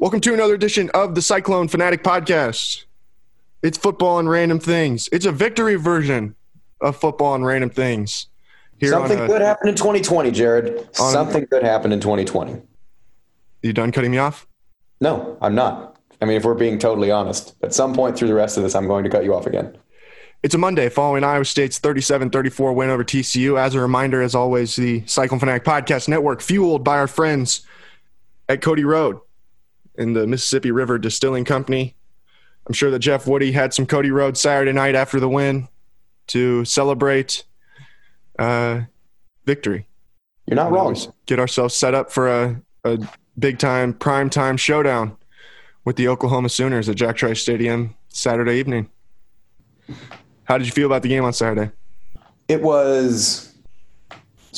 Welcome to another edition of the Cyclone Fanatic Podcast. It's football and random things. It's a victory version of football and random things. Here Something a, good happened in 2020, Jared. Something good happened in 2020. You done cutting me off? No, I'm not. I mean, if we're being totally honest, at some point through the rest of this, I'm going to cut you off again. It's a Monday following Iowa State's 37 34 win over TCU. As a reminder, as always, the Cyclone Fanatic Podcast Network, fueled by our friends at Cody Road in the Mississippi River Distilling Company. I'm sure that Jeff Woody had some Cody Road Saturday night after the win to celebrate uh, victory. You're not wrong. Get ourselves set up for a, a big time, prime time showdown with the Oklahoma Sooners at Jack Trice Stadium Saturday evening. How did you feel about the game on Saturday? It was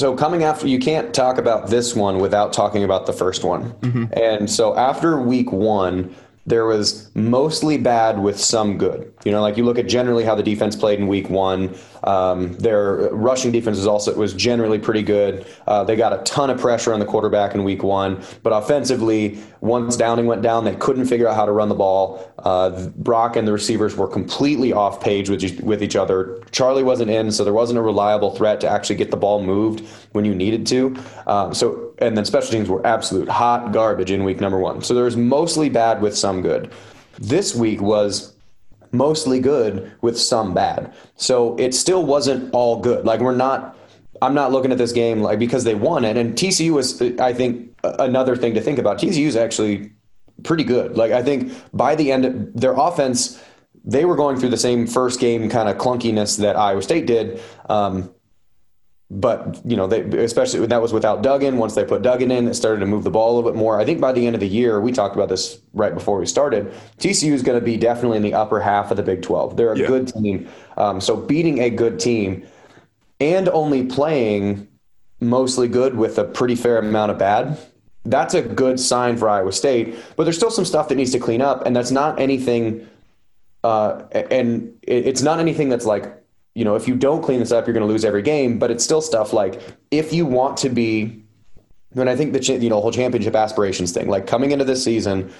so coming after you can't talk about this one without talking about the first one. Mm-hmm. And so after week 1, there was mostly bad with some good. You know, like you look at generally how the defense played in week one. Um, their rushing defense was also was generally pretty good. Uh, they got a ton of pressure on the quarterback in week one, but offensively, once Downing went down, they couldn't figure out how to run the ball. Uh, Brock and the receivers were completely off page with with each other. Charlie wasn't in, so there wasn't a reliable threat to actually get the ball moved when you needed to. Um, so and then special teams were absolute hot garbage in week number one. So there was mostly bad with some good. This week was mostly good with some bad. So it still wasn't all good. Like we're not I'm not looking at this game like because they won it and TCU was I think another thing to think about. TCU is actually pretty good. Like I think by the end of their offense they were going through the same first game kind of clunkiness that Iowa State did. Um, but you know, they, especially that was without Duggan. Once they put Duggan in, it started to move the ball a little bit more. I think by the end of the year, we talked about this right before we started. TCU is going to be definitely in the upper half of the Big 12. They're a yeah. good team. Um, so beating a good team and only playing mostly good with a pretty fair amount of bad. That's a good sign for Iowa State, but there's still some stuff that needs to clean up, and that's not anything. Uh, and it's not anything that's like you know, if you don't clean this up, you're going to lose every game. But it's still stuff like if you want to be, and I think the you know whole championship aspirations thing, like coming into this season,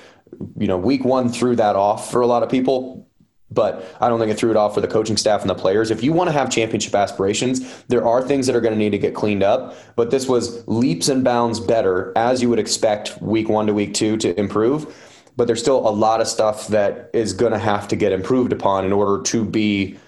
you know, week one threw that off for a lot of people. But I don't think it threw it off for the coaching staff and the players. If you want to have championship aspirations, there are things that are going to need to get cleaned up. But this was leaps and bounds better, as you would expect week one to week two to improve. But there's still a lot of stuff that is going to have to get improved upon in order to be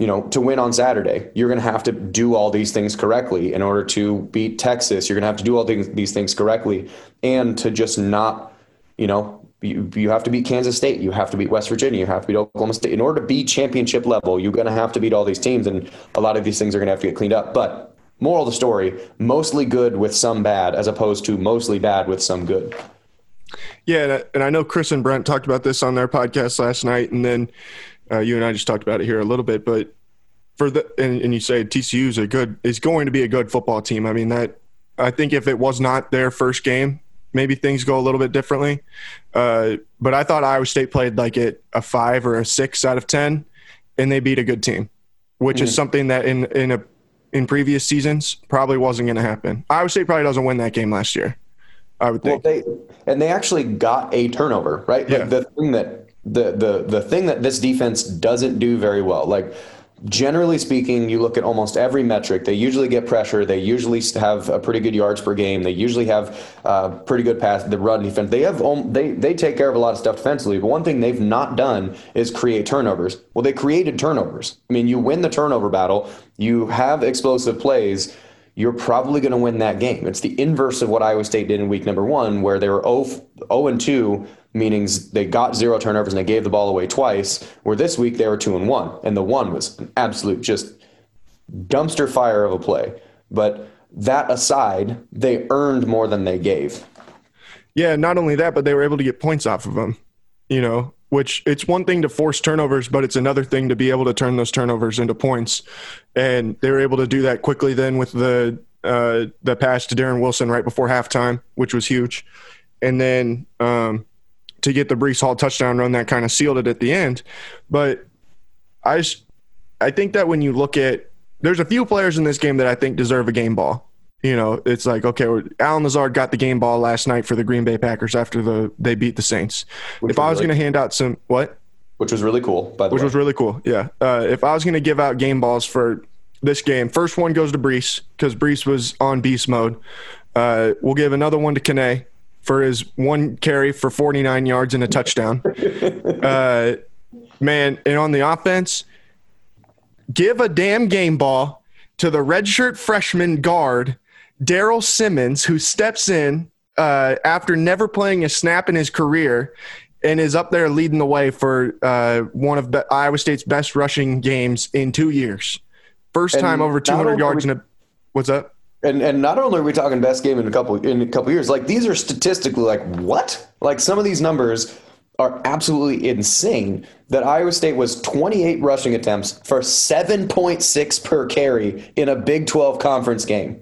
you know, to win on Saturday, you're going to have to do all these things correctly in order to beat Texas. You're going to have to do all these, things correctly and to just not, you know, you, you have to beat Kansas State. You have to beat West Virginia. You have to beat Oklahoma State. In order to be championship level, you're going to have to beat all these teams. And a lot of these things are going to have to get cleaned up. But moral of the story, mostly good with some bad as opposed to mostly bad with some good. Yeah, and I, and I know Chris and Brent talked about this on their podcast last night, and then uh, you and I just talked about it here a little bit, but for the and, and you say TCU is a good is going to be a good football team. I mean that I think if it was not their first game, maybe things go a little bit differently. Uh, but I thought Iowa State played like it a five or a six out of ten, and they beat a good team, which mm-hmm. is something that in in a in previous seasons probably wasn't going to happen. Iowa State probably doesn't win that game last year. I would think. Well, they and they actually got a turnover, right? Yeah. the thing that the the the thing that this defense doesn't do very well. Like generally speaking, you look at almost every metric. They usually get pressure. They usually have a pretty good yards per game. They usually have uh, pretty good pass. The run defense. They have they they take care of a lot of stuff defensively. But one thing they've not done is create turnovers. Well, they created turnovers. I mean, you win the turnover battle. You have explosive plays you're probably going to win that game. It's the inverse of what Iowa State did in week number one, where they were 0, 0 and 2 meaning they got zero turnovers and they gave the ball away twice. Where this week they were two and one, and the one was an absolute just dumpster fire of a play. But that aside, they earned more than they gave. Yeah, not only that, but they were able to get points off of them. You know, which it's one thing to force turnovers, but it's another thing to be able to turn those turnovers into points. And they were able to do that quickly then with the uh, the pass to Darren Wilson right before halftime, which was huge. And then um, to get the Breece Hall touchdown run that kind of sealed it at the end. But I I think that when you look at there's a few players in this game that I think deserve a game ball. you know, it's like okay, Allen Lazard got the game ball last night for the Green Bay Packers after the they beat the Saints. Which if I was was really- going to hand out some what, which was really cool. By the which way, was really cool, yeah. Uh, if I was going to give out game balls for this game, first one goes to Breece because Breece was on beast mode. Uh, we'll give another one to Kane for his one carry for 49 yards and a touchdown. uh, man, and on the offense, give a damn game ball to the redshirt freshman guard, Daryl Simmons, who steps in uh, after never playing a snap in his career and is up there leading the way for uh, one of be- Iowa State's best rushing games in two years. First And time over 200 yards we- in a. What's up? And and not only are we talking best game in a couple in a couple years, like these are statistically like what? Like some of these numbers are absolutely insane. That Iowa State was 28 rushing attempts for 7.6 per carry in a Big 12 conference game.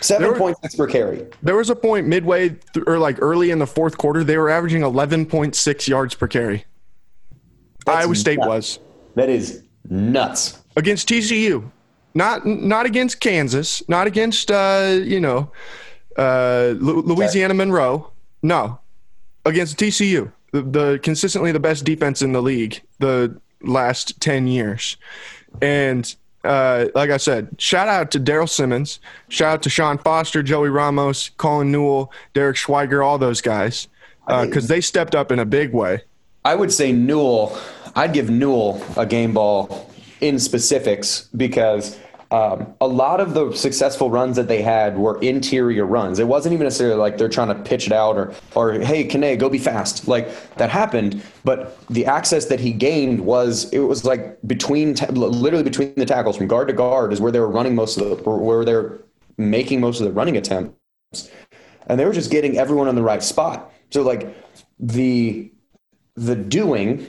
7.6 per carry. There was a point midway th- or like early in the fourth quarter, they were averaging 11.6 yards per carry. That's Iowa State nuts. was That is nuts. against TCU, not not against Kansas, not against uh, you know uh, Lu- Louisiana Monroe. No, against TCU, the, the consistently the best defense in the league the last ten years, and. Uh, like I said, shout out to Daryl Simmons, shout out to Sean Foster, Joey Ramos, Colin Newell, Derek Schweiger, all those guys, because they stepped up in a big way. I would say Newell. I'd give Newell a game ball in specifics because um, a lot of the successful runs that they had were interior runs. It wasn't even necessarily like they're trying to pitch it out or, or hey, Kane, go be fast. Like that happened, but the access that he gained was it was like between literally between the tackles from guard to guard is where they were running most of the where they're making most of the running attempts and they were just getting everyone in the right spot. So like the the doing,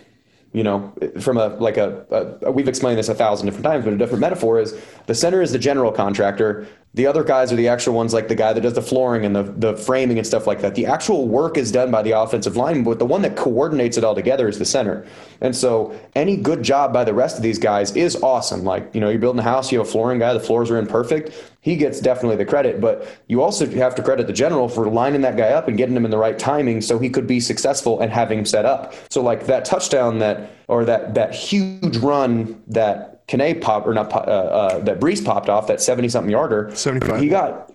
you know, from a like a, a we've explained this a thousand different times, but a different metaphor is the center is the general contractor. The other guys are the actual ones, like the guy that does the flooring and the, the framing and stuff like that. The actual work is done by the offensive line, but the one that coordinates it all together is the center. And so any good job by the rest of these guys is awesome. Like, you know, you're building a house, you have a flooring guy, the floors are in perfect. He gets definitely the credit, but you also have to credit the general for lining that guy up and getting him in the right timing so he could be successful and having him set up. So like that touchdown that or that that huge run that Kane pop or not pop, uh, uh, that Breece popped off that 70 something yarder. 75. He got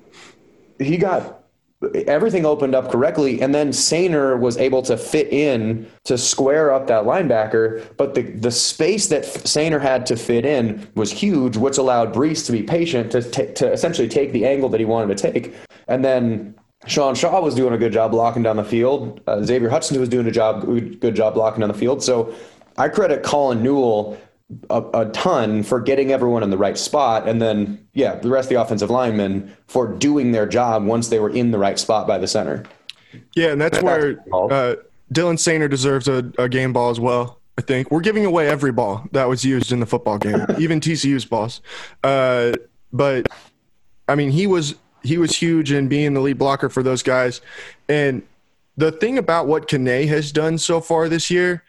he got everything opened up correctly and then Soehner was able to fit in to square up that linebacker but the the space that Soehner had to fit in was huge which allowed Breece to be patient to ta- to essentially take the angle that he wanted to take and then Sean Shaw was doing a good job blocking down the field uh, Xavier Hudson was doing a job good job blocking down the field so I credit Colin Newell a, a ton for getting everyone in the right spot, and then yeah, the rest of the offensive linemen for doing their job once they were in the right spot by the center. Yeah, and that's where uh, Dylan Soehner deserves a, a game ball as well. I think we're giving away every ball that was used in the football game, even TCU's balls. Uh, but I mean, he was he was huge in being the lead blocker for those guys. And the thing about what Kane has done so far this year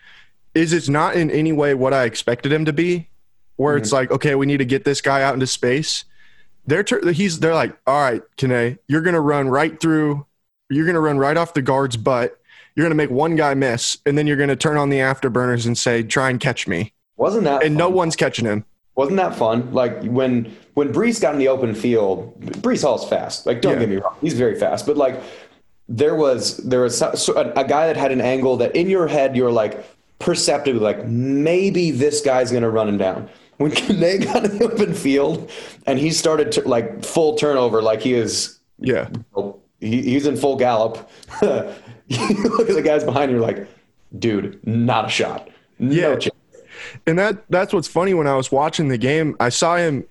is it's not in any way what I expected him to be. Where it's mm-hmm. like, okay, we need to get this guy out into space. They're tur he's they're like, all right, Kane, you're gonna run right through you're going to run right off the guard's butt. You're going to make one guy miss, and then you're going to turn on the afterburners and say, "Try and catch me." Wasn't that And fun? no one's catching him. Wasn't that fun? Like when when Breece got in the open field, Breece Hall's fast. Like don't Yeah. get me wrong, he's very fast. But like there was there was a, a guy that had an angle that in your head you're like perceptibly like maybe this guy's gonna run him down. When they got in the open field and he started to like full turnover, like he is Yeah, he, he's in full gallop. you look at the guys behind you, like, dude, not a shot. No Yeah. chance. and that that's what's funny. When I was watching the game, I saw him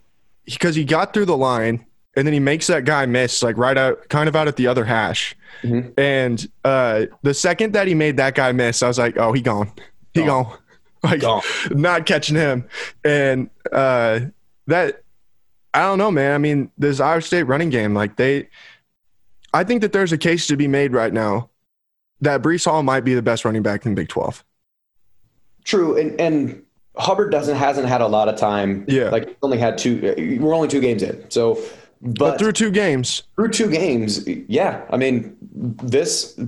because he got through the line, and then he makes that guy miss, like right out, kind of out at the other hash. Mhm. And uh, the second that he made that guy miss, I was like, "Oh, he gone, he Gone. gone." Like Gone. not catching him, and uh, that I don't know, man. I mean, this Iowa State running game, like they, I think that there's a case to be made right now that Breece Hall might be the best running back in Big Twelve. True, and and Hubbard doesn't hasn't had a lot of time. Yeah. like only had two. We're only two games in, so But, But through two games, through two games, yeah. I mean, this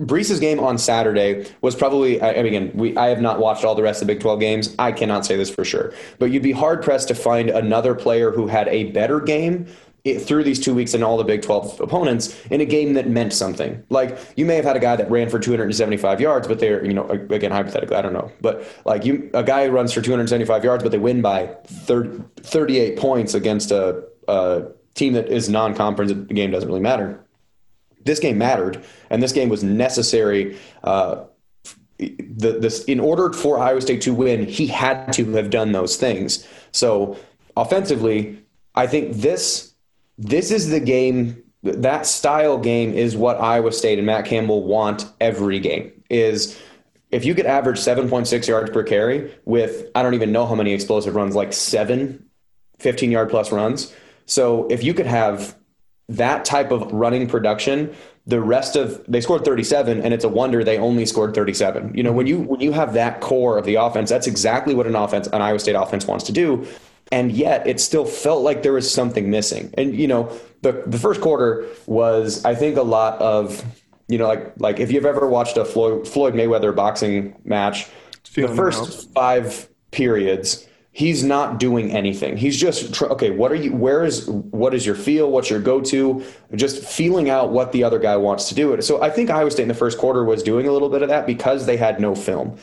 Breece's game on Saturday was probably. I, mean, again, we I have not watched all the rest of the Big Twelve games. I cannot say this for sure, but you'd be hard pressed to find another player who had a better game. It, through these two weeks and all the Big 12 opponents in a game that meant something. Like you may have had a guy that ran for 275 yards, but they're, you know, again, hypothetically, I don't know. But like you, a guy runs for 275 yards, but they win by 30, 38 points against a, a team that is non-conference. The game doesn't really matter this game mattered, and this game was necessary. Uh, the, this in order for Iowa State to win, he had to have done those things. So offensively, I think this this is the game. That style game is what Iowa State and Matt Campbell want every game. Is if you could average 7.6 yards per carry with I don't even know how many explosive runs, like seven 15 yard plus runs. So if you could have that type of running production, the rest of they scored 37 and it's a wonder they only scored 37. You know, when you when you have that core of the offense, that's exactly what an offense an Iowa State offense wants to do. And yet it still felt like there was something missing. And you know, the the first quarter was I think a lot of you know like like if you've ever watched a Floyd, Floyd Mayweather boxing match, the first 5 periods he's not doing anything. He's just okay. What are you? Where is? What is your feel? What's your go-to? Just feeling out what the other guy wants to do. It. So I think Iowa State in the first quarter was doing a little bit of that because they had no film.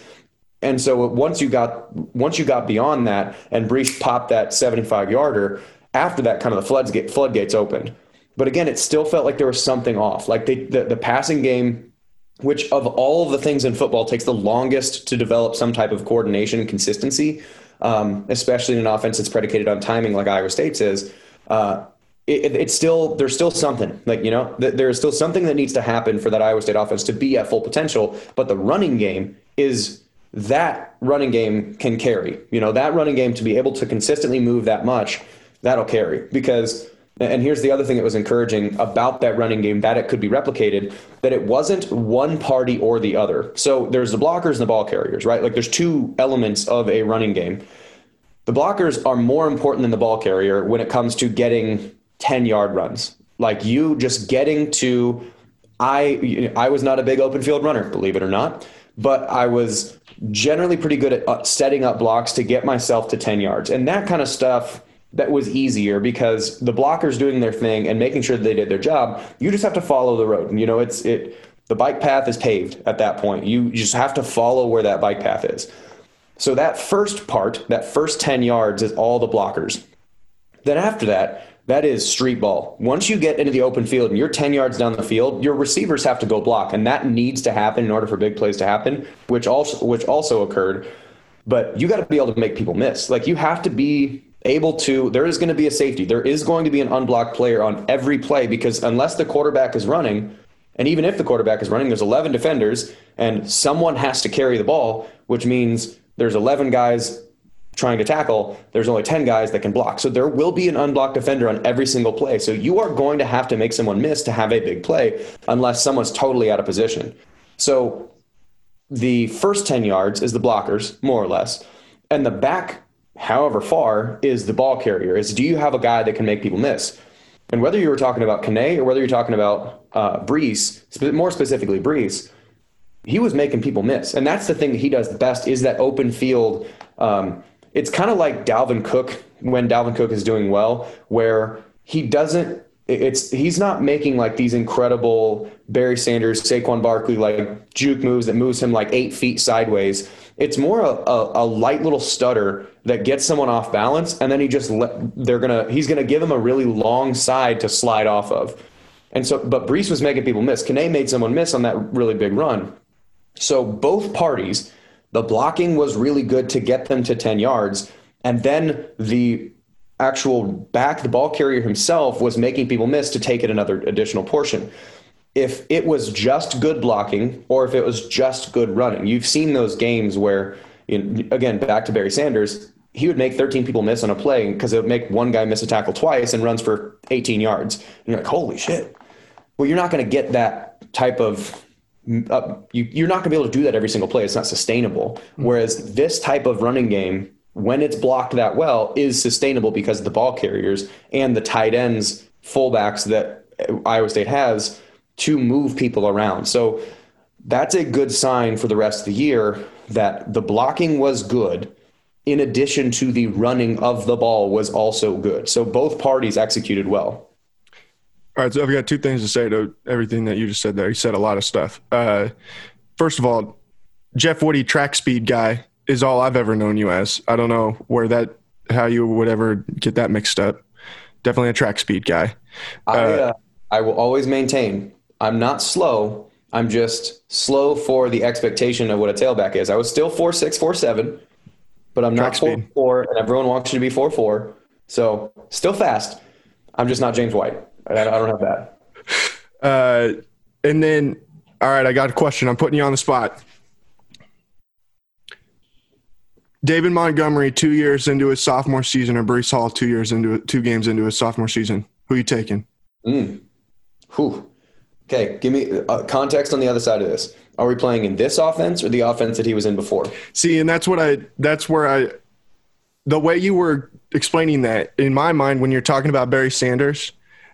And so once you got once you got beyond that, and Breece popped that 75 yarder, after that, kind of the floodgates floodgates opened. But again, it still felt like there was something off. Like they, the the passing game which of all of the things in football takes the longest to develop some type of coordination and consistency um, especially in an offense that's predicated on timing like Iowa State's is, uh, it, it's still there's still something like you know th- there's still something that needs to happen for that Iowa State offense to be at full potential. But the running game is that running game can carry. You know that running game to be able to consistently move that much that'll carry because and here's the other thing that was encouraging about that running game that it could be replicated that it wasn't one party or the other. So there's the blockers and the ball carriers, right? Like there's two elements of a running game. The blockers are more important than the ball carrier when it comes to getting 10 yard runs. Like you just getting to I I was not a big open field runner, believe it or not, but I was generally pretty good at uh, setting up blocks to get myself to 10 yards. And that kind of stuff that was easier because the blockers doing their thing and making sure that they did their job. You just have to follow the road. And you know, it's it. The bike path is paved at that point. You just have to follow where that bike path is. So that first part, that first 10 yards is all the blockers. Then after that, that is street ball. Once you get into the open field and you're 10 yards down the field, your receivers have to go block and that needs to happen in order for big plays to happen, which also which also occurred. But you got to be able to make people miss. Like you have to be able to there is going to be a safety. There is going to be an unblocked player on every play because unless the quarterback is running and even if the quarterback is running there's 11 defenders and someone has to carry the ball which means there's 11 guys trying to tackle there's only 10 guys that can block. So there will be an unblocked defender on every single play. So you are going to have to make someone miss to have a big play unless someone's totally out of position. So the first 10 yards is the blockers more or less and the back however far, is the ball carrier. Is do you have a guy that can make people miss? And whether you were talking about Kane or whether you're talking about uh, Breece, more specifically Breece, he was making people miss, and that's the thing that he does the best is that open field. Um, it's kind of like Dalvin Cook when Dalvin Cook is doing well, where he doesn't. It's he's not making like these incredible Barry Sanders, Saquon Barkley like juke moves that moves him like eight feet sideways. It's more a, a, a light little stutter that gets someone off balance, and then he just let, they're gonna he's gonna give him a really long side to slide off of. And so, but Breece was making people miss. Kane made someone miss on that really big run. So both parties, the blocking was really good to get them to 10 yards. And then the actual back, the ball carrier himself was making people miss to take it another additional portion. If it was just good blocking or if it was just good running, you've seen those games where again, back to Barry Sanders, he would make 13 people miss on a play because it would make one guy miss a tackle twice and runs for 18 yards. And you're like, holy shit. Well, you're not going to get that type of. Uh, you, you're not going to be able to do that every single play. It's not sustainable. Mm-hmm. Whereas this type of running game when it's blocked that well, is sustainable because of the ball carriers and the tight ends, fullbacks that Iowa State has to move people around. So that's a good sign for the rest of the year that the blocking was good in addition to the running of the ball was also good. So both parties executed well. All right, so I've got two things to say to everything that you just said there. You said a lot of stuff. Uh, first of all, Jeff Woody, track speed guy, is all I've ever known you as. I don't know where that, how you would ever get that mixed up. Definitely a track speed guy. I, uh, uh, I will always maintain I'm not slow. I'm just slow for the expectation of what a tailback is. I was still four six, four seven, but I'm not four four, and everyone wants you to be four four. So still fast. I'm just not James White. I, I don't have that. Uh, and then, all right, I got a question. I'm putting you on the spot. David Montgomery, two years into his sophomore season, or Breece Hall, two years into two games into his sophomore season. Who are you taking? Mm. Whew. Okay, give me uh, context on the other side of this. Are we playing in this offense or the offense that he was in before? See, and that's what I. That's where I. The way you were explaining that in my mind when you're talking about Barry Sanders,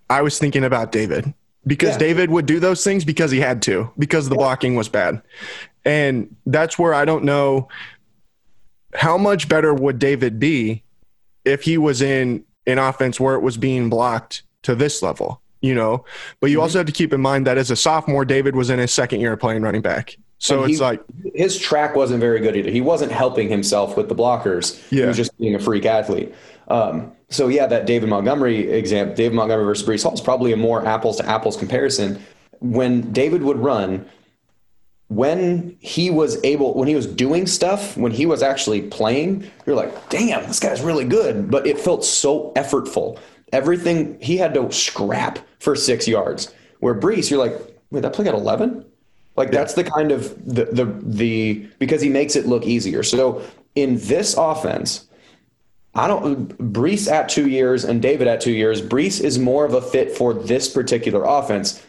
I was thinking about David because yeah. David would do those things because he had to because the yeah. blocking was bad, and that's where I don't know how much better would David be if he was in an offense where it was being blocked to this level, you know? But you mm-hmm. also have to keep in mind that as a sophomore, David was in his second year playing running back. So it's like his track wasn't very good either. He wasn't helping himself with the blockers. Yeah. He was just being a freak athlete. Um, so yeah, that David Montgomery example, David Montgomery versus Breece Hall is probably a more apples to apples comparison. When David would run, when he was able, when he was doing stuff, when he was actually playing, you're like, damn, this guy's really good. But it felt so effortful. Everything he had to scrap for six yards. Where Breece, you're like, wait, that play got 11? Like that's the kind of the the the because he makes it look easier. So in this offense, I don't Breece at two years and David at two years. Breece is more of a fit for this particular offense.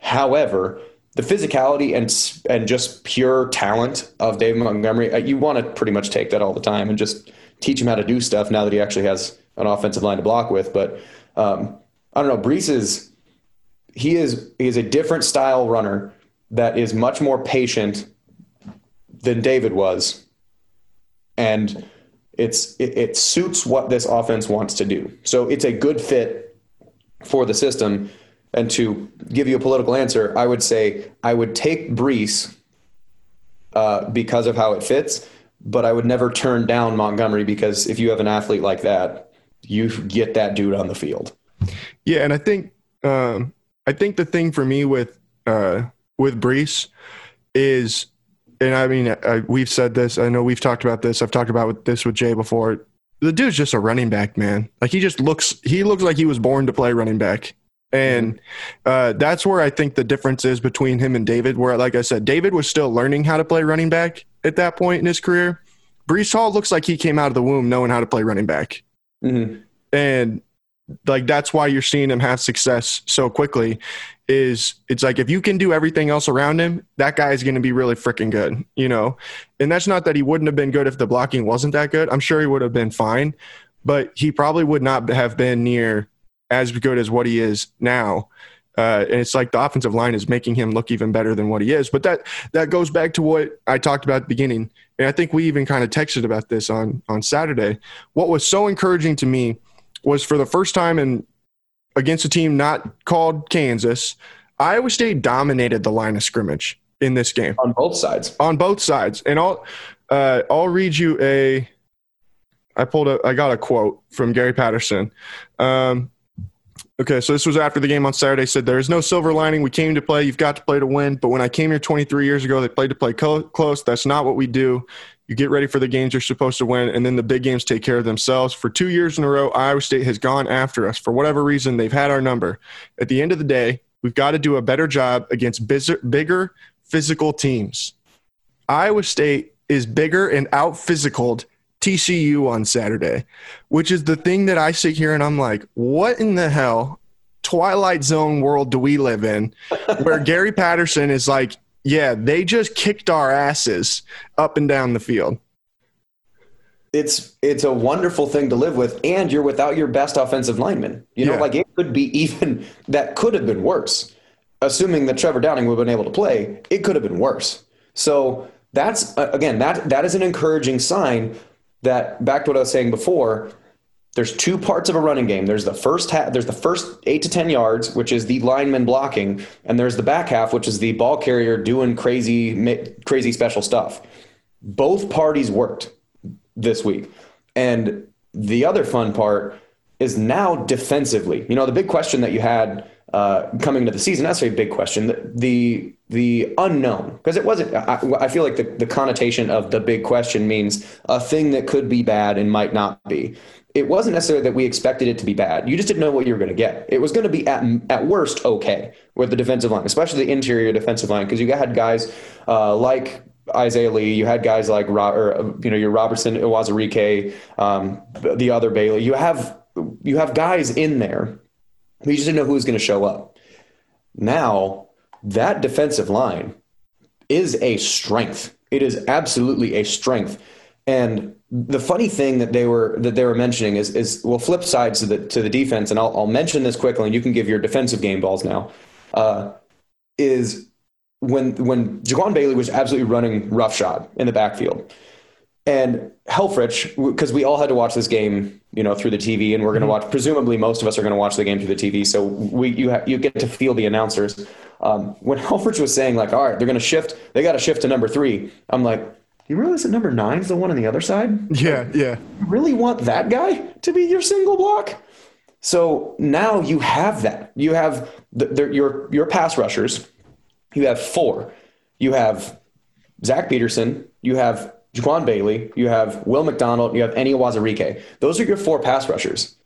However, the physicality and and just pure talent of David Montgomery, uh, you want to pretty much take that all the time and just teach him how to do stuff now that he actually has an offensive line to block with. But um, I don't know. Breece is he is he is a different style runner that is much more patient than David was, and it's it, it suits what this offense wants to do. So it's a good fit for the system and to give you a political answer, I would say I would take Breece uh, because of how it fits, but I would never turn down Montgomery because if you have an athlete like that, you get that dude on the field. Yeah, and I think um, I think the thing for me with uh, with Breece is, and I mean I, we've said this. I know we've talked about this. I've talked about this with Jay before. The dude's just a running back, man. Like he just looks. He looks like he was born to play running back. And uh, that's where I think the difference is between him and David. Where, like I said, David was still learning how to play running back at that point in his career. Breece Hall looks like he came out of the womb knowing how to play running back. Mm-hmm. And like that's why you're seeing him have success so quickly. Is it's like if you can do everything else around him, that guy is going to be really freaking good, you know. And that's not that he wouldn't have been good if the blocking wasn't that good. I'm sure he would have been fine, but he probably would not have been near as good as what he is now. Uh, and it's like the offensive line is making him look even better than what he is. But that that goes back to what I talked about at the beginning, and I think we even kind of texted about this on on Saturday. What was so encouraging to me was for the first time in against a team not called Kansas, Iowa State dominated the line of scrimmage in this game on both sides. On both sides, and I'll uh, I'll read you a. I pulled a I got a quote from Gary Patterson. Um, Okay, so this was after the game on Saturday. Said there is no silver lining. We came to play. You've got to play to win. But when I came here 23 years ago, they played to play close. That's not what we do. You get ready for the games you're supposed to win, and then the big games take care of themselves. For two years in a row, Iowa State has gone after us. For whatever reason, they've had our number. At the end of the day, we've got to do a better job against bigger physical teams. Iowa State is bigger and out physicaled TCU on Saturday, which is the thing that I sit here and I'm like, what in the hell Twilight Zone world do we live in where Gary Patterson is like, yeah, they just kicked our asses up and down the field. it's it's a wonderful thing to live with, and you're without your best offensive lineman. You know, Yeah. like it could be even that could have been worse. Assuming that Trevor Downing would have been able to play, it could have been worse. So that's again that that is an encouraging sign. That back to what I was saying before. There's two parts of a running game. There's the first half. There's the first eight to ten yards, which is the lineman blocking, and there's the back half, which is the ball carrier doing crazy, crazy special stuff. Both parties worked this week. And the other fun part is now defensively. You know, the big question that you had uh, coming into the season, that's a big question, the the, the unknown. Because it wasn't, I, I feel like the, the connotation of the big question means a thing that could be bad and might not be. It wasn't necessarily that we expected it to be bad. You just didn't know what you were going to get. It was going to be at, at worst okay with the defensive line, especially the interior defensive line, because you had guys uh, like Isaiah Lee. You had guys like or, you know your Robertson, Uwazurike, um, the other Bailey. You have you have guys in there. but You just didn't know who was going to show up. Now that defensive line is a strength. It is absolutely a strength. And the funny thing that they were that they were mentioning is is well flip sides to the to the defense, and I'll, I'll mention this quickly, and you can give your defensive game balls now. Uh, is when when Jaquan Bailey was absolutely running roughshod in the backfield, and Helfrich, because we all had to watch this game, you know, through the TV, and we're going to watch. Presumably, most of us are going to watch the game through the TV, so we you ha- you get to feel the announcers. Um, when Helfrich was saying like, "All right, they're going to shift. They got to shift to number three. I'm like, "Do you realize that number nine's the one on the other side? Yeah, yeah. You really want that guy to be your single block?" So now you have that. You have the, the, your your pass rushers. You have four. You have Zach Petersen. You have Jaquan Bailey. You have Will McDonald. You have Enyi Uwazurike. Those are your four pass rushers.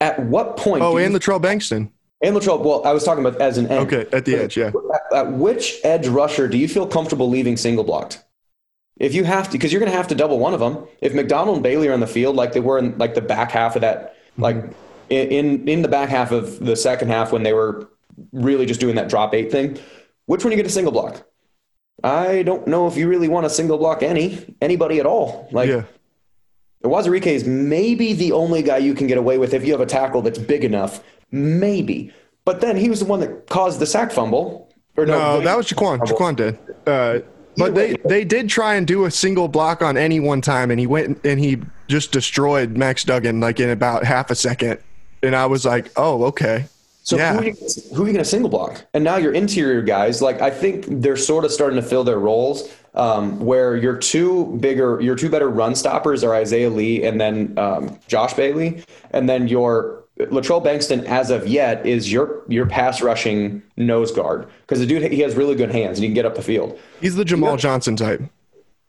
At what point? Oh, and Latrell Bankston. And Latrell. Well, I was talking about as an end. Okay, at the edge, yeah. At, at which edge rusher do you feel comfortable leaving single blocked? If you have to, because you're going to have to double one of them. If McDonald and Bailey are on the field, like they were in like the back half of that, mm-hmm. like in in- the back half of the second half when they were really just doing that drop eight thing, which one you get a single block? I don't know if you really want a single block any anybody at all. Like Yeah. Uwazurike is maybe the only guy you can get away with if you have a tackle that's big enough. Maybe. But then he was the one that caused the sack fumble. Or no, No, that was Jaquan. Jaquan did. Uh, but they, they did try and do a single block on any one time, and he went and he just destroyed Max Duggan like in about half a second. And I was like, oh, okay. So yeah. who, are you, who are you going to single block? And now your interior guys, like I think they're sort of starting to fill their roles. Um, where your two bigger, your two better run stoppers are Isaiah Lee and then um, Josh Bailey, and then your Latrell Bankston, as of yet, is your your pass rushing nose guard because the dude he has really good hands and he can get up the field. He's the Jamal Johnson type.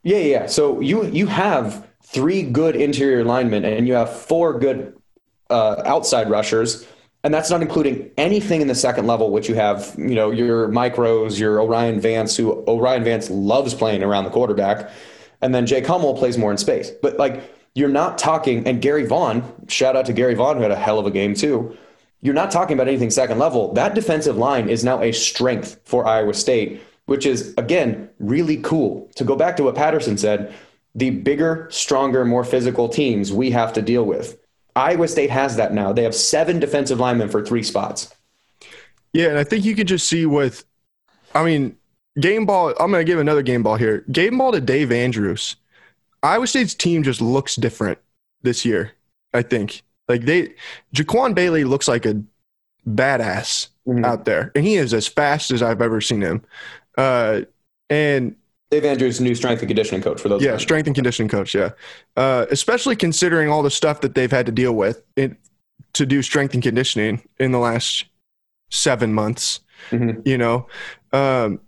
Yeah, yeah. So you you have three good interior linemen and you have four good uh, outside rushers, and that's not including anything in the second level, which you have you know your Mike Rose, your O'Rien Vance, who O'Rien Vance loves playing around the quarterback, and then Jake Hummel plays more in space. But like you're not talking, and Gary Vaughn, shout out to Gary Vaughn who had a hell of a game too. You're not talking about anything second level. That defensive line is now a strength for Iowa State, which is again really cool. To go back to what Patterson said, the bigger, stronger, more physical teams we have to deal with. Iowa State has that now. They have seven defensive linemen for three spots. Yeah, and I think you could just see with, I mean, game ball. I'm going to give another game ball here. Game ball to Dave Andrews. Iowa State's team just looks different this year. I think like they, Jaquan Bailey looks like a badass Mhm. out there, and he is as fast as I've ever seen him. Uh, and Dave Andrews, new strength and conditioning coach for those. yeah, guys. strength and conditioning coach. Yeah, uh, especially considering all the stuff that they've had to deal with in, to do strength and conditioning in the last seven months. Mhm. You know, um,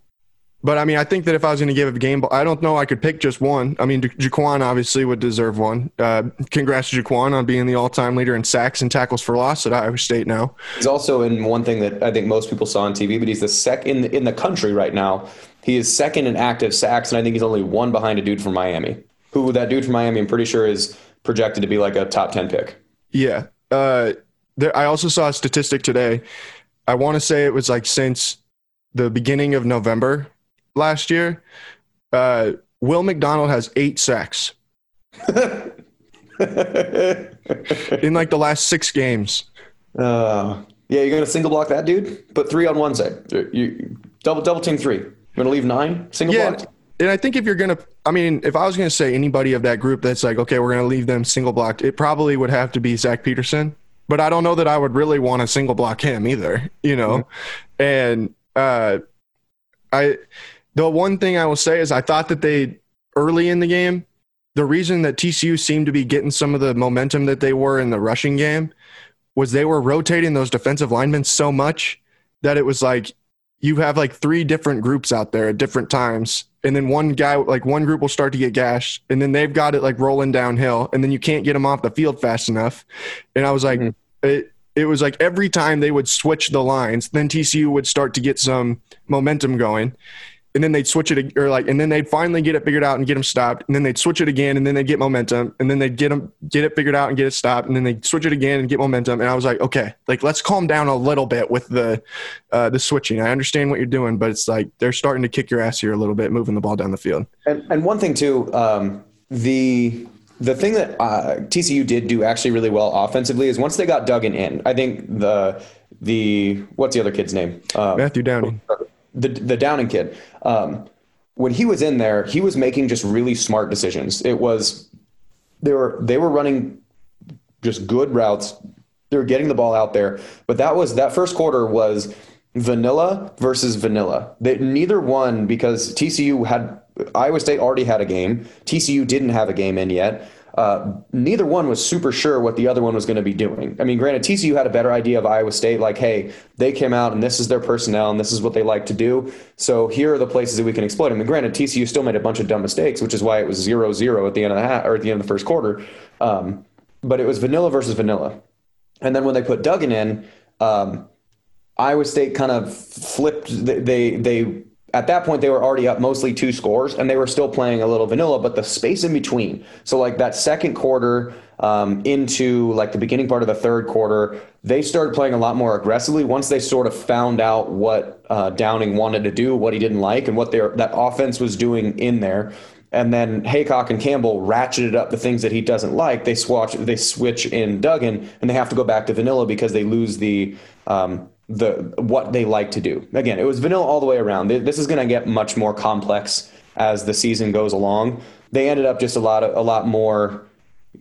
but I mean, I think that if I was going to give a game, ball, I don't know I could pick just one. I mean, Ja- Jaquan obviously would deserve one. Uh, congrats to Jaquan on being the all-time leader in sacks and tackles for loss at Iowa State now. He's also in one thing that I think most people saw on TV, but he's the second in the, in the country right now. He is second in active sacks, and I think he's only one behind a dude from Miami. Who that dude from Miami? I'm pretty sure is projected to be like a top ten pick. Yeah. Uh, there, I also saw a statistic today. I want to say it was like since the beginning of November last year. Uh, Will McDonald has eight sacks. in like the last six games. Uh, yeah, you're gonna single block that dude. Put three on one side. You double double team three. You're gonna leave nine single Yeah, block. and I think if you're gonna, I mean, if I was gonna say anybody of that group that's like, okay, we're gonna leave them single blocked, it probably would have to be Zach Petersen. But I don't know that I would really want to single block him either, you know. And uh, I, the one thing I will say is I thought that they early in the game, the reason that TCU seemed to be getting some of the momentum that they were in the rushing game was they were rotating those defensive linemen so much that it was like you have like three different groups out there at different times and then one guy like one group will start to get gashed and then they've got it like rolling downhill and then you can't get them off the field fast enough and i was like Mhm. it, it was like every time they would switch the lines then tcu would start to get some momentum going and then they'd switch it or like and then they'd finally get it figured out and get them stopped and then they'd switch it again and then they'd get momentum and then they'd get them get it figured out and get it stopped and then they'd switch it again and get momentum and i was like okay like let's calm down a little bit with the uh, the switching. I understand what you're doing but it's like they're starting to kick your ass here a little bit moving the ball down the field. And and one thing too, um, the the thing that uh, TCU did do actually really well offensively is once they got Duggan in, I think the the what's the other kid's name? Um, matthew downing the the Downing kid. Um, when he was in there, he was making just really smart decisions. It was they were they were running just good routes. They were getting the ball out there, but that was that first quarter was vanilla versus vanilla. They, neither one because TCU had Iowa State already had a game. TCU didn't have a game in yet. Uh, neither one was super sure what the other one was going to be doing. I mean, granted, TCU had a better idea of Iowa State, like, hey, they came out and this is their personnel and this is what they like to do. So here are the places that we can exploit them. And granted, TCU still made a bunch of dumb mistakes, which is why it was 0 0 at the end of the half or at the end of the first quarter. Um, but it was vanilla versus vanilla. And then when they put Duggan in, um, Iowa State kind of flipped. They, they they at that point they were already up mostly two scores, and they were still playing a little vanilla. But the space in between, so like that second quarter um, into like the beginning part of the third quarter, they started playing a lot more aggressively. Once they sort of found out what uh, Downing wanted to do, what he didn't like, and what their that offense was doing in there. And then Heacock and Campbell ratcheted up the things that he doesn't like. They swatch, they switch in Duggan, and they have to go back to vanilla because they lose the um, the what they like to do. Again, it was vanilla all the way around. This is going to get much more complex as the season goes along. They ended up just a lot of a lot more,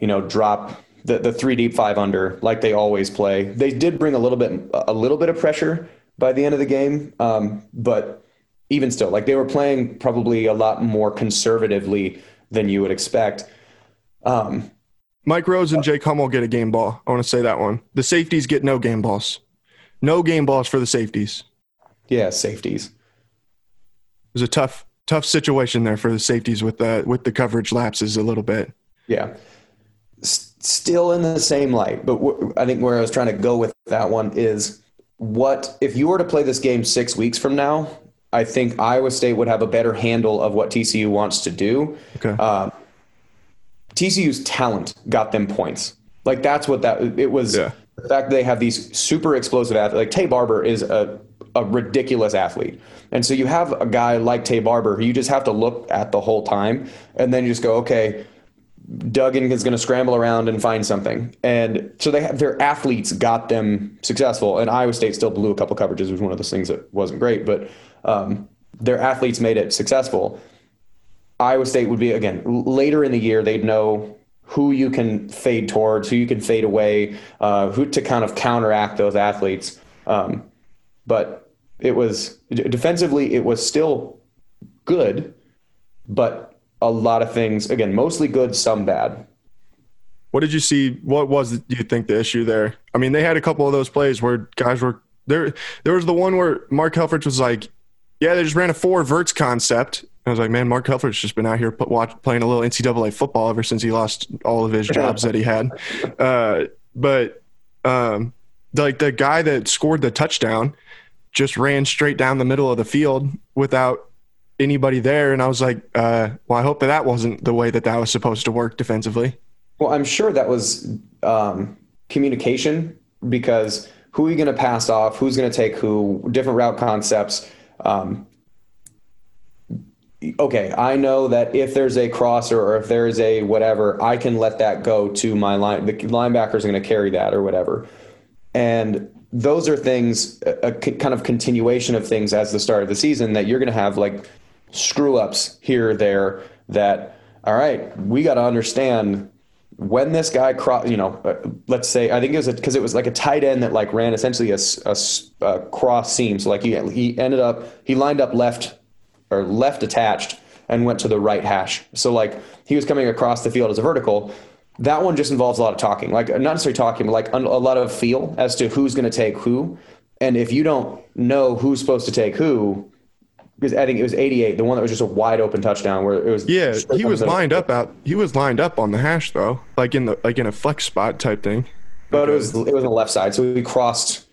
you know, drop the the three deep five under like they always play. They did bring a little bit a little bit of pressure by the end of the game, um, but even still, like they were playing probably a lot more conservatively than you would expect. Um, mike rose and jake hummel get a game ball i want to say that one the safeties get no game balls no game balls for the safeties yeah, safeties. it was a tough tough situation there for the safeties with the with the coverage lapses a little bit Yeah. S- still in the same light, but wh- I think where I was trying to go with that one is what if you were to play this game six weeks from now? I think Iowa State would have a better handle of what TCU wants to do. okay Uh, TCU's talent got them points. Like that's what that it was. Yeah. The fact that they have these super explosive athletes. Like Taye Barber is a a ridiculous athlete, and so you have a guy like Taye Barber who you just have to look at the whole time, and then you just go, okay, Duggan is going to scramble around and find something, and so they have their athletes got them successful. And Iowa State still blew a couple coverages, which was one of those things that wasn't great, but um, their athletes made it successful. Iowa State would be again later in the year. They'd know who you can fade towards, who you can fade away, uh, who to kind of counteract those athletes. Um, but it was defensively, it was still good, but a lot of things again, mostly good, some bad. What did you see? What was do you think the issue there? I mean, they had a couple of those plays where guys were there. There was the one where Mark Helfrich was like, "Yeah, they just ran a four verts concept." I was like, "Man, Mark Helfrich's just been out here put, watch, playing a little NCAA football ever since he lost all of his jobs that he had." Uh, but um, like the guy that scored the touchdown just ran straight down the middle of the field without anybody there, and I was like, uh, "Well, I hope that that wasn't the way that that was supposed to work defensively." Well, I'm sure that was um, communication because who are you going to pass off? Who's going to take who? Different route concepts. Um, okay, I know that if there's a crosser or if there's a whatever, I can let that go to my line. The linebacker is going to carry that or whatever. And those are things, a, a kind of continuation of things as the start of the season that you're going to have like screw ups here or there that, all right, we got to understand when this guy cross, you know, uh, let's say I think it was because it was like a tight end that like ran essentially a, a, a cross seam. So like he he ended up he lined up left or left attached and went to the right hash. So like he was coming across the field as a vertical. That one just involves a lot of talking, like not necessarily talking, but like a lot of feel as to who's going to take who. And if you don't know who's supposed to take who, because I think it was 88, the one that was just a wide open touchdown where it was. Yeah, he was lined up out. He was lined up on the hash though, like in the like in a flex spot type thing. But it was it was on the left side, so he crossed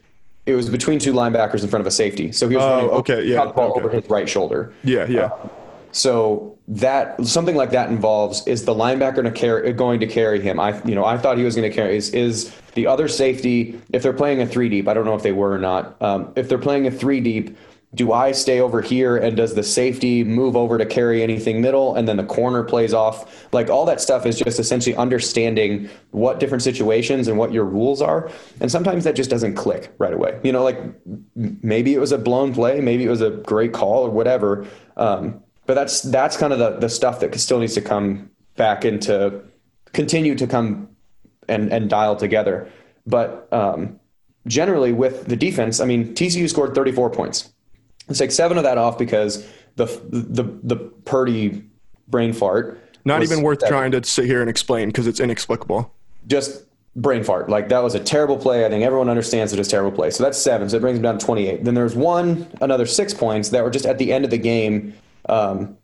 it was between two linebackers in front of a safety. So he was oh, okay, yeah, the ball okay. over his right shoulder. Yeah, yeah. Uh, so that something like that involves is the linebacker to carry, going to carry him. I you know I thought he was going to carry is is the other safety if they're playing a three deep. I don't know if they were or not. Um, if they're playing a three deep, do I stay over here and does the safety move over to carry anything middle and then the corner plays off? Like all that stuff is just essentially understanding what different situations and what your rules are. And sometimes that just doesn't click right away. You know, like maybe it was a blown play, maybe it was a great call or whatever. Um, but that's that's kind of the the stuff that still needs to come back into continue to come and and dial together. But um, generally with the defense, I mean TCU scored 34 points Let's take seven of that off because the the the Purdy brain fart. Not even worth trying to sit here and explain because it's inexplicable. Just brain fart. Like that was a terrible play. I think everyone understands it as terrible play. So that's seven. So it brings them down to 28. Then there's one, another six points that were just at the end of the game. Um,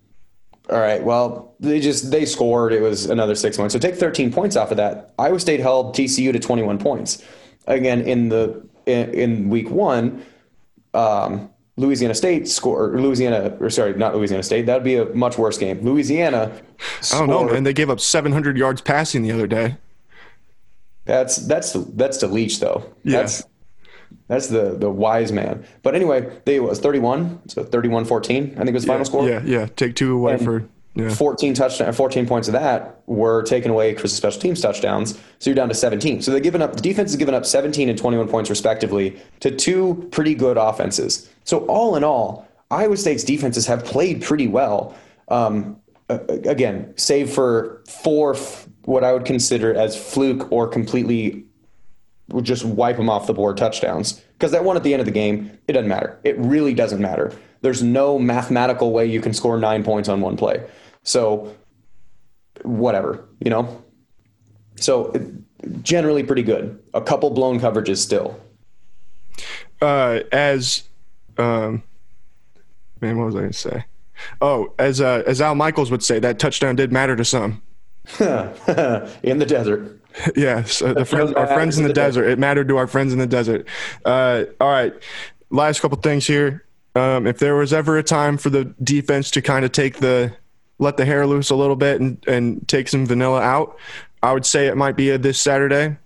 all right. Well, they just they scored. It was another six points. So take 13 points off of that. Iowa State held TCU to 21 points. Again, in the in, in week one, um, Louisiana State score or Louisiana or sorry, not Louisiana State. That'd be a much worse game. Louisiana. I don't know, man. They gave up 700 yards passing the other day. That's that's that's the Leach though. Yeah. That's that's the the wise man. But anyway, they was 31, so 31-14, I think was the yeah, final score. Yeah, yeah. Take two away and for yeah. 14 touchdown, 14 points of that were taken away because of special teams touchdowns. So you're down to 17. So they've given up the defense has given up 17 and 21 points respectively to two pretty good offenses. So all in all, Iowa State's defenses have played pretty well. Um, again, save for four what I would consider as fluke or completely just wipe them off the board touchdowns. Because that one at the end of the game, it doesn't matter. It really doesn't matter. There's no mathematical way you can score nine points on one play. So, whatever, you know? So, generally pretty good. A couple blown coverages still. Uh, as, um, man, what was I going to say? Oh, as uh, as Al Michaels would say, that touchdown did matter to some. in the desert. yes, uh, friends, our friends in the, the desert. desert. It mattered to our friends in the desert. Uh, all right, last couple things here. Um, if there was ever a time for the defense to kind of take the let the hair loose a little bit and, and take some vanilla out, I would say it might be a, this Saturday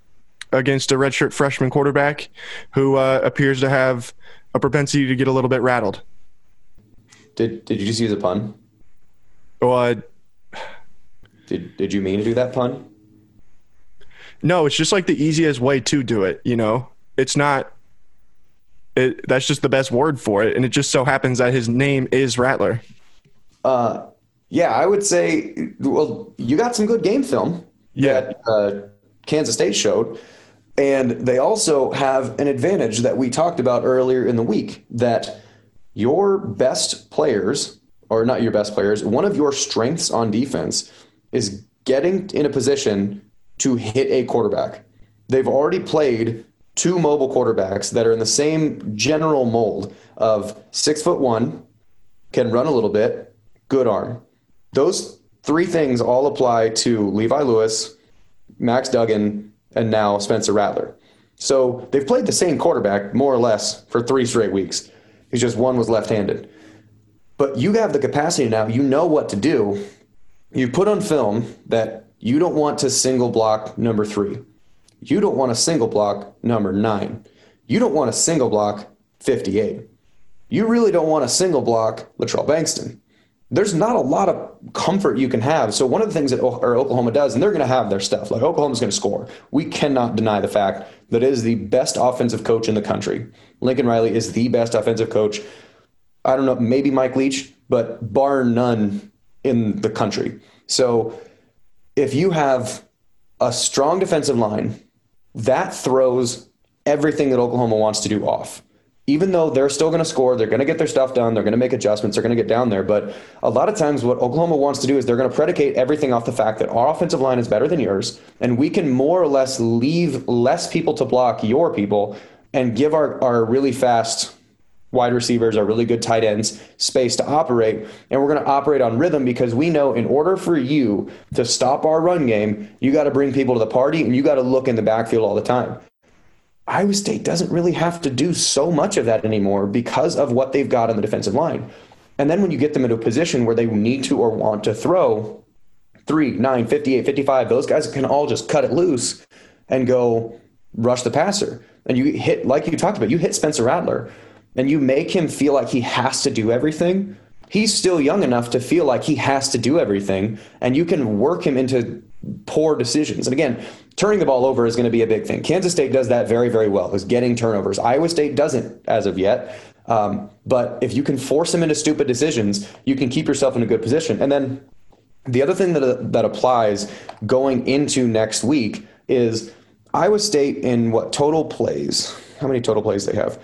against a redshirt freshman quarterback who uh, appears to have a propensity to get a little bit rattled. Did Did you just use a pun? Well, uh, did Did you mean to do that pun? No, it's just like the easiest way to do it. You know, it's not. It, that's just the best word for it, and it just so happens that his name is Rattler. Uh, yeah, I would say. Well, you got some good game film. Yeah. That, uh, Kansas State showed, and they also have an advantage that we talked about earlier in the week. That your best players, or not your best players, one of your strengths on defense is getting in a position to hit a quarterback. They've already played two mobile quarterbacks that are in the same general mold of six foot one, can run a little bit, good arm. Those three things all apply to Levi Lewis, Max Duggan, and now Spencer Rattler. So they've played the same quarterback more or less for three straight weeks. It's just one was left handed. But you have the capacity now, you know what to do. You put on film that you don't want to single block number three. You don't want to single block number nine. You don't want to single block 58. You really don't want to single block Latrell Bankston. There's not a lot of comfort you can have. So one of the things that Oklahoma does, and they're going to have their stuff. Like Oklahoma's going to score. We cannot deny the fact that is the best offensive coach in the country. Lincoln Riley is the best offensive coach. I don't know, maybe Mike Leach, but bar none in the country. So if you have a strong defensive line, that throws everything that Oklahoma wants to do off even though they're still going to score, they're going to get their stuff done, they're going to make adjustments, they're going to get down there. But a lot of times, what Oklahoma wants to do is they're going to predicate everything off the fact that our offensive line is better than yours, and we can more or less leave less people to block your people and give our, our really fast wide receivers, our really good tight ends, space to operate. And we're going to operate on rhythm because we know in order for you to stop our run game, you got to bring people to the party and you got to look in the backfield all the time. Iowa State doesn't really have to do so much of that anymore because of what they've got on the defensive line. And then when you get them into a position where they need to or want to throw 3, 9, 58, 55, those guys can all just cut it loose and go rush the passer. And you hit, like you talked about, you hit Spencer Rattler and you make him feel like he has to do everything. He's still young enough to feel like he has to do everything. And you can work him into poor decisions. And again, turning the ball over is going to be a big thing. Kansas State does that very, very well, is getting turnovers. Iowa State doesn't as of yet. Um, but if you can force them into stupid decisions, you can keep yourself in a good position. And then the other thing that, that applies going into next week is Iowa State in what total plays? How many total plays they have?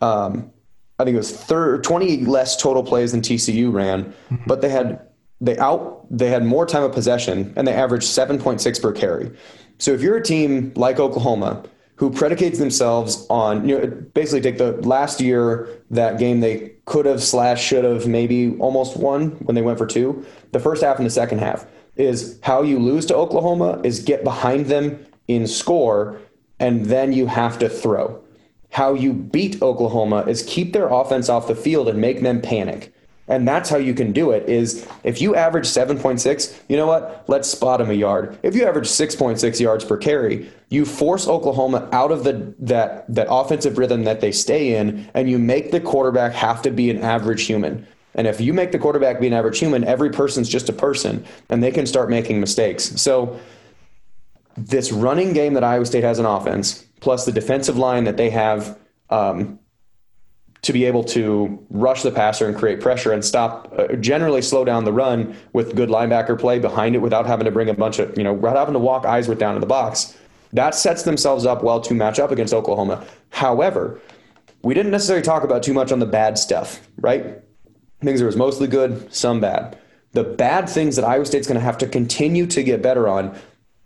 Um, I think it was 30, 20 less total plays than TCU ran, mm-hmm. but they had they out they had more time of possession and they averaged 7.6 per carry. So if you're a team like Oklahoma who predicates themselves on you know basically take the last year that game they could have slash should have maybe almost won when they went for two. The first half and the second half is how you lose to Oklahoma is get behind them in score and then you have to throw. How you beat Oklahoma is keep their offense off the field and make them panic. And that's how you can do it is if you average 7.6, you know what? Let's spot him a yard. If you average 6.6 yards per carry, you force Oklahoma out of the that that offensive rhythm that they stay in and you make the quarterback have to be an average human. And if you make the quarterback be an average human, every person's just a person and they can start making mistakes. So this running game that Iowa State has an offense, plus the defensive line that they have um, to be able to rush the passer and create pressure and stop, uh, generally slow down the run with good linebacker play behind it without having to bring a bunch of, you know, without having to walk Eisworth down in the box. That sets themselves up well to match up against Oklahoma. However, we didn't necessarily talk about too much on the bad stuff, right? Things that was mostly good, some bad. The bad things that Iowa State's going to have to continue to get better on.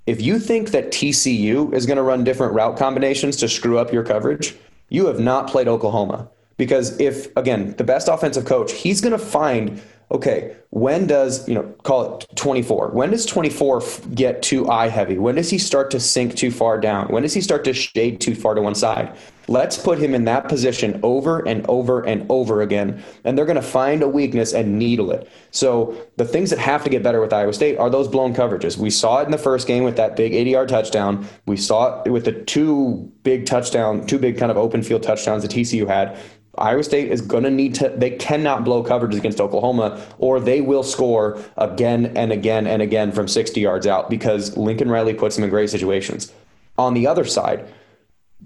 If you think that TCU is going to run different route combinations to screw up your coverage, you have not played Oklahoma. Because if, again, the best offensive coach, he's going to find, okay, when does, you know, call it 24, when does 24 get too eye heavy? When does he start to sink too far down? When does he start to shade too far to one side? Let's put him in that position over and over and over again. And they're going to find a weakness and needle it. So the things that have to get better with Iowa State are those blown coverages. We saw it in the first game with that big 80 yard touchdown. We saw it with the two big touchdown, two big kind of open field touchdowns that TCU had. Iowa State is going to need to, they cannot blow coverage against Oklahoma, or they will score again and again and again from 60 yards out because Lincoln Riley puts them in great situations. On the other side,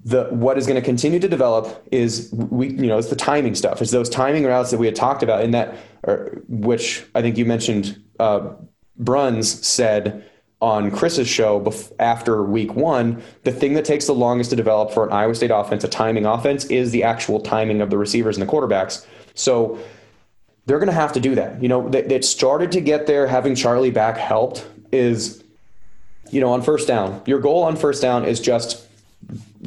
the what is going to continue to develop is we you know it's the timing stuff. It's those timing routes that we had talked about in that, or, which I think you mentioned. Uh, Bruns said on Chris's show bef- after week one, the thing that takes the longest to develop for an Iowa State offense, a timing offense, is the actual timing of the receivers and the quarterbacks. So they're going to have to do that. You know, it started to get there. Having Charlie back helped. Is you know on first down, your goal on first down is just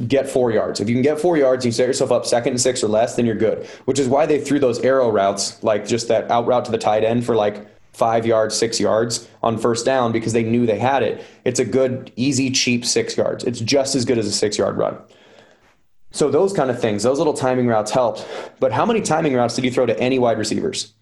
get four yards. If you can get four yards, you set yourself up second and six or less, then you're good. Which is why they threw those arrow routes, like just that out route to the tight end for like five yards, six yards on first down because they knew they had it. It's a good, easy, cheap six yards. It's just as good as a six yard run. So those kind of things, those little timing routes helped. But how many timing routes did you throw to any wide receivers?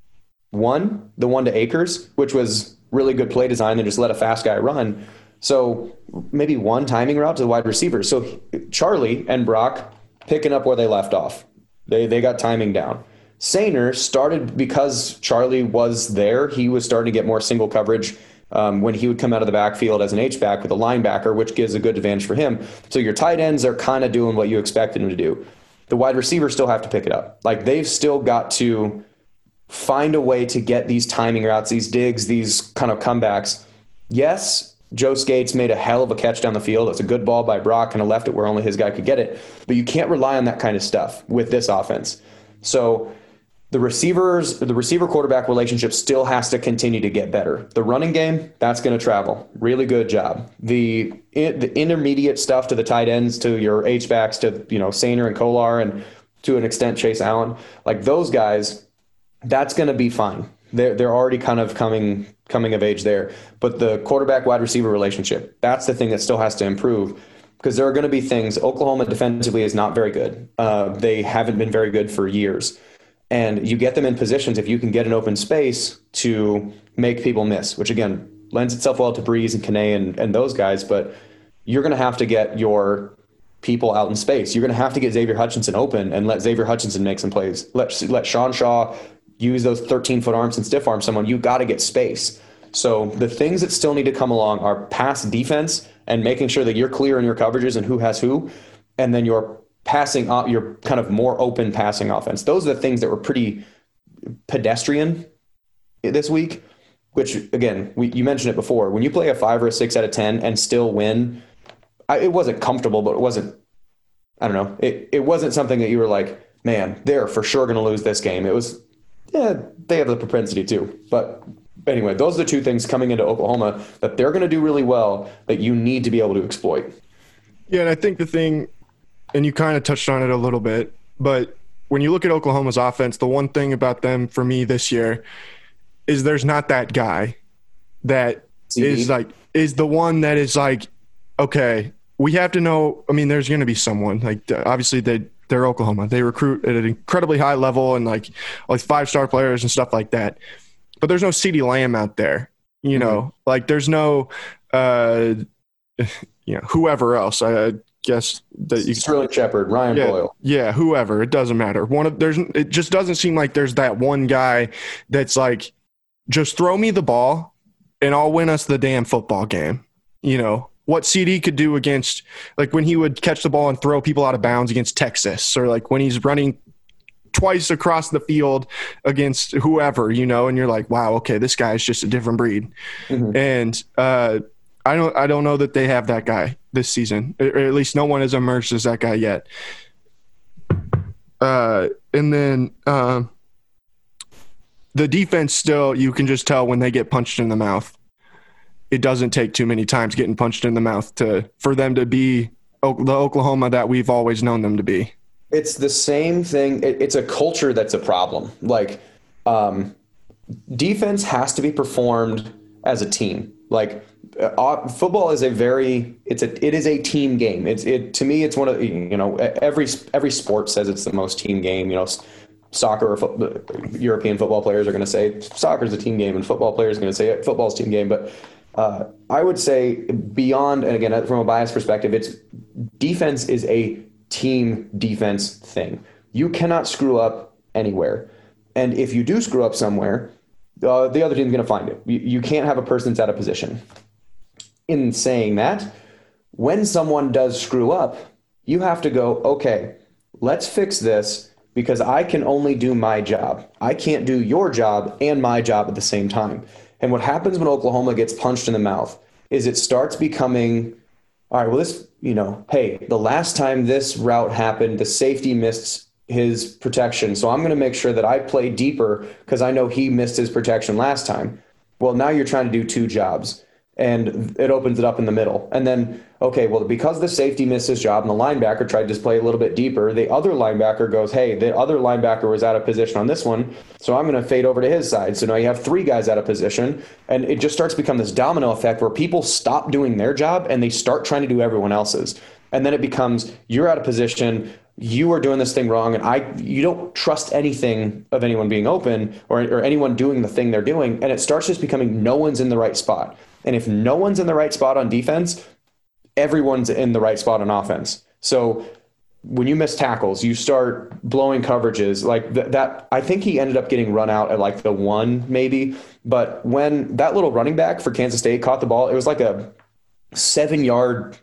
One, the one to Akers, which was really good play design and just let a fast guy run. So maybe one timing route to the wide receiver. So Charlie and Brock picking up where they left off. They they got timing down. Soehner started because Charlie was there. He was starting to get more single coverage um, when he would come out of the backfield as an H back with a linebacker, which gives a good advantage for him. So your tight ends are kind of doing what you expected them to do. The wide receivers still have to pick it up. Like they've still got to find a way to get these timing routes, these digs, these kind of comebacks. Yes, Joe Scates made a hell of a catch down the field. It's a good ball by Brock, and left it where only his guy could get it. But you can't rely on that kind of stuff with this offense. So the receivers, the receiver quarterback relationship still has to continue to get better. The running game, that's going to travel. Really good job. The the intermediate stuff to the tight ends, to your H backs, to you know Soehner and Kolar, and to an extent Chase Allen, like those guys, that's going to be fine. They're they're already kind of coming coming of age there. But the quarterback wide receiver relationship, that's the thing that still has to improve because there are going to be things. Oklahoma defensively is not very good. Uh, they haven't been very good for years and you get them in positions if you can get an open space to make people miss, which again lends itself well to Breece and Kane and, and those guys, but you're going to have to get your people out in space. You're going to have to get Xavier Hutchinson open and let Xavier Hutchinson make some plays. Let let Sean Shaw use those 13 foot arms and stiff arm someone. You got to get space. So the things that still need to come along are pass defense and making sure that you're clear in your coverages and who has who, and then your passing off your kind of more open passing offense. Those are the things that were pretty pedestrian this week. Which again, we, you mentioned it before. When you play a five or a six out of ten and still win, I, it wasn't comfortable, but it wasn't. I don't know. It it wasn't something that you were like, man, they're for sure going to lose this game. It was, yeah, they have the propensity to. But anyway, those are the two things coming into Oklahoma that they're going to do really well that you need to be able to exploit. Yeah, and I think the thing and you kind of touched on it a little bit, but when you look at Oklahoma's offense, the one thing about them for me this year is there's not that guy that is like is the one that is like okay, we have to know. I mean, there's going to be someone like obviously they they're Oklahoma. They recruit at an incredibly high level and like like five star players and stuff like that. But there's no CeeDee Lamb out there. You mm-hmm. know, like there's no uh you know whoever else. I guess that you Sterling Shepard, Ryan yeah, Boyle. Yeah, whoever. It doesn't matter. One of there's it just doesn't seem like there's that one guy that's like, just throw me the ball and I'll win us the damn football game. You know, what CeeDee could do against like when he would catch the ball and throw people out of bounds against Texas, or like when he's running twice across the field against whoever, you know, and you're like, wow, okay, this guy is just a different breed. Mm-hmm. And uh I don't I don't know that they have that guy this season, or at least no one has emerged as that guy yet. Uh, and then uh, the defense still you can just tell when they get punched in the mouth. It doesn't take too many times getting punched in the mouth to for them to be the Oklahoma that we've always known them to be. It's the same thing. It, it's a culture that's a problem. Like um, defense has to be performed as a team. Like uh, football is a very it's a it is a team game. It's it to me it's one of you know every every sport says it's the most team game. You know, soccer or fo- European football players are going to say soccer is a team game, and football players are going to say football's team game. But uh, I would say beyond, and again from a biased perspective, it's defense is a team defense thing. You cannot screw up anywhere, and if you do screw up somewhere. Uh, the other team's going to find it. You, you can't have a person that's out of position in saying that, when someone does screw up, you have to go, okay, let's fix this because I can only do my job. I can't do your job and my job at the same time. And what happens when Oklahoma gets punched in the mouth is it starts becoming, all right, well, this, you know, hey, the last time this route happened, the safety missed his protection. So I'm going to make sure that I play deeper because I know he missed his protection last time. Well, now you're trying to do two jobs and it opens it up in the middle. And then, okay, well, because the safety missed his job and the linebacker tried to play a little bit deeper, the other linebacker goes, hey, the other linebacker was out of position on this one, so I'm going to fade over to his side. So now you have three guys out of position, and it just starts to become this domino effect where people stop doing their job and they start trying to do everyone else's. And then it becomes you're out of position you are doing this thing wrong and i you don't trust anything of anyone being open or, or anyone doing the thing they're doing and it starts just becoming no one's in the right spot and if no one's in the right spot on defense, everyone's in the right spot on offense. So when you miss tackles, you start blowing coverages like th- that. I think he ended up getting run out at like the one maybe, but when that little running back for Kansas State caught the ball, it was like a seven yard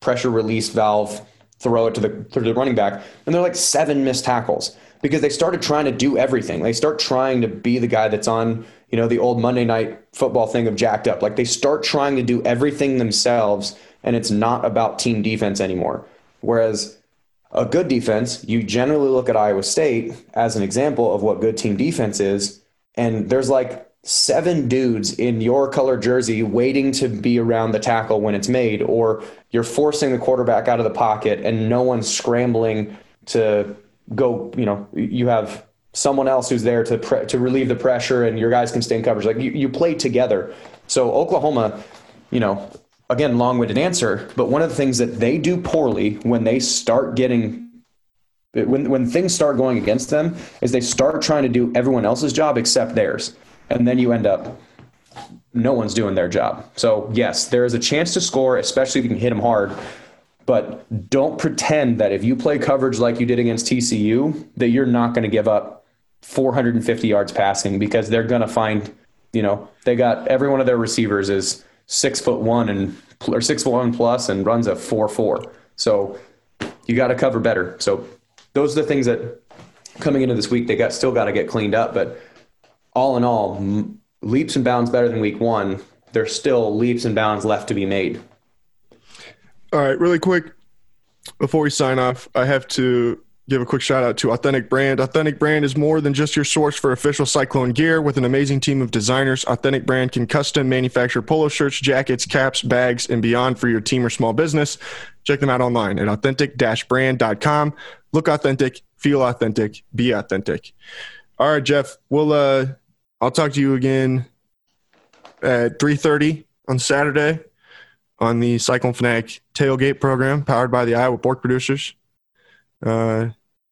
pressure release valve throw it to the to the running back, and they're like seven missed tackles because they started trying to do everything. They start trying to be the guy that's on you know the old Monday night football thing of jacked up. Like they start trying to do everything themselves, and it's not about team defense anymore. Whereas a good defense, you generally look at Iowa State as an example of what good team defense is, and there's like seven dudes in your color jersey waiting to be around the tackle when it's made, or you're forcing the quarterback out of the pocket and no one's scrambling to go, you know, you have someone else who's there to pre- to relieve the pressure and your guys can stay in coverage. Like you, you play together. So Oklahoma, you know, again, long-winded answer, but one of the things that they do poorly when they start getting when when things start going against them is they start trying to do everyone else's job except theirs and then you end up no one's doing their job. So yes, there is a chance to score, especially if you can hit them hard. But don't pretend that if you play coverage like you did against TCU, that you're not going to give up 450 yards passing because they're going to find, you know, they got every one of their receivers is six foot one and or six foot one plus and runs a four four. So you got to cover better. So those are the things that coming into this week they got still got to get cleaned up, but all in all, m- leaps and bounds better than week one. There's still leaps and bounds left to be made. All right, really quick before we sign off, I have to give a quick shout out to Authentic Brand. Authentic Brand is more than just your source for official Cyclone gear. With an amazing team of designers, Authentic Brand can custom manufacture polo shirts, jackets, caps, bags, and beyond for your team or small business. Check them out online at authentic-brand.com. Look authentic, feel authentic, be authentic. All right, Jeff, we'll uh I'll talk to you again at 3:30 on Saturday on the Cyclone Fanatic tailgate program powered by the Iowa Pork Producers uh,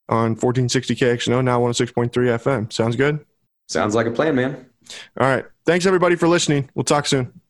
on 1460 KXNO, now 106.3 FM. Sounds good? Sounds like a plan, man. All right. Thanks, everybody, for listening. We'll talk soon.